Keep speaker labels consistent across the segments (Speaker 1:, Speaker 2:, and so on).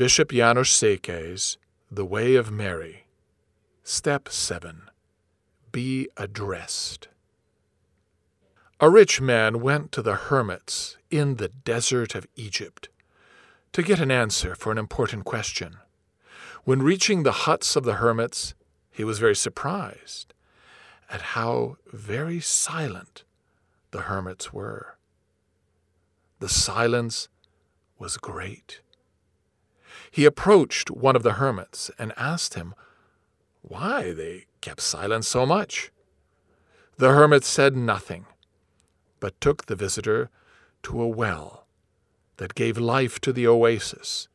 Speaker 1: Bishop János Székely's The Way of Mary. Step 7. Be addressed. A rich man went to the hermits in the desert of Egypt to get an answer for an important question. When reaching the huts of the hermits, he was very surprised at how very silent the hermits were. The silence was great. He approached one of the hermits and asked him why they kept silent so much. The hermit said nothing, but took the visitor to a well that gave life to the oasis,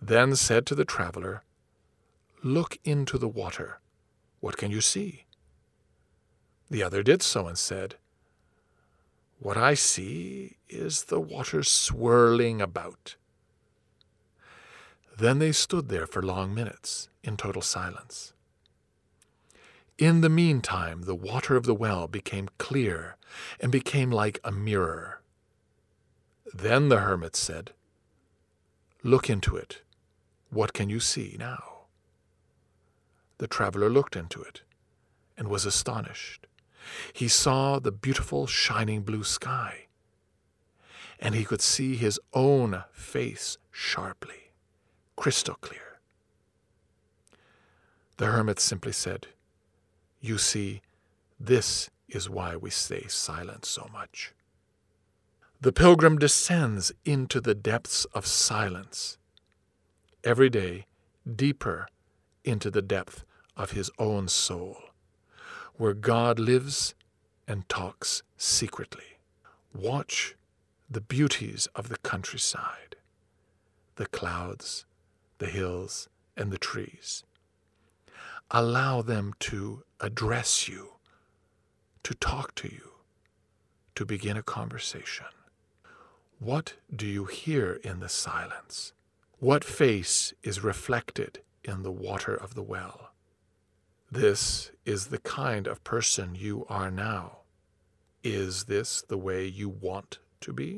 Speaker 1: then said to the traveler, Look into the water. What can you see? The other did so and said, What I see is the water swirling about. Then they stood there for long minutes in total silence. In the meantime, the water of the well became clear and became like a mirror. Then the hermit said, Look into it. What can you see now? The traveler looked into it and was astonished. He saw the beautiful shining blue sky, and he could see his own face sharply, crystal clear. The hermit simply said, You see, this is why we stay silent so much. The pilgrim descends into the depths of silence, every day deeper into the depth of his own soul, where God lives and talks secretly. Watch the beauties of the countryside, the clouds, the hills, and the trees. Allow them to address you, to talk to you, to begin a conversation. What do you hear in the silence? What face is reflected in the water of the well? This is the kind of person you are now. Is this the way you want to be?